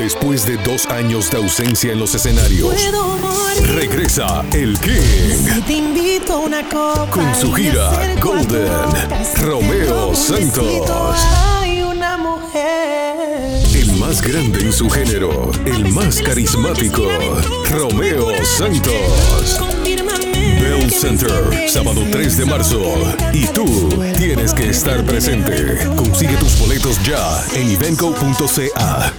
Después de dos años de ausencia en los escenarios, regresa el King te invito a una con su gira Golden. Romeo Santos. Hay una mujer. El más grande en su género, el más carismático, Romeo Santos. Confírmame Bell Center, sábado 3 de marzo. Y tú tienes que estar presente. Consigue tus boletos ya en ivenco.ca.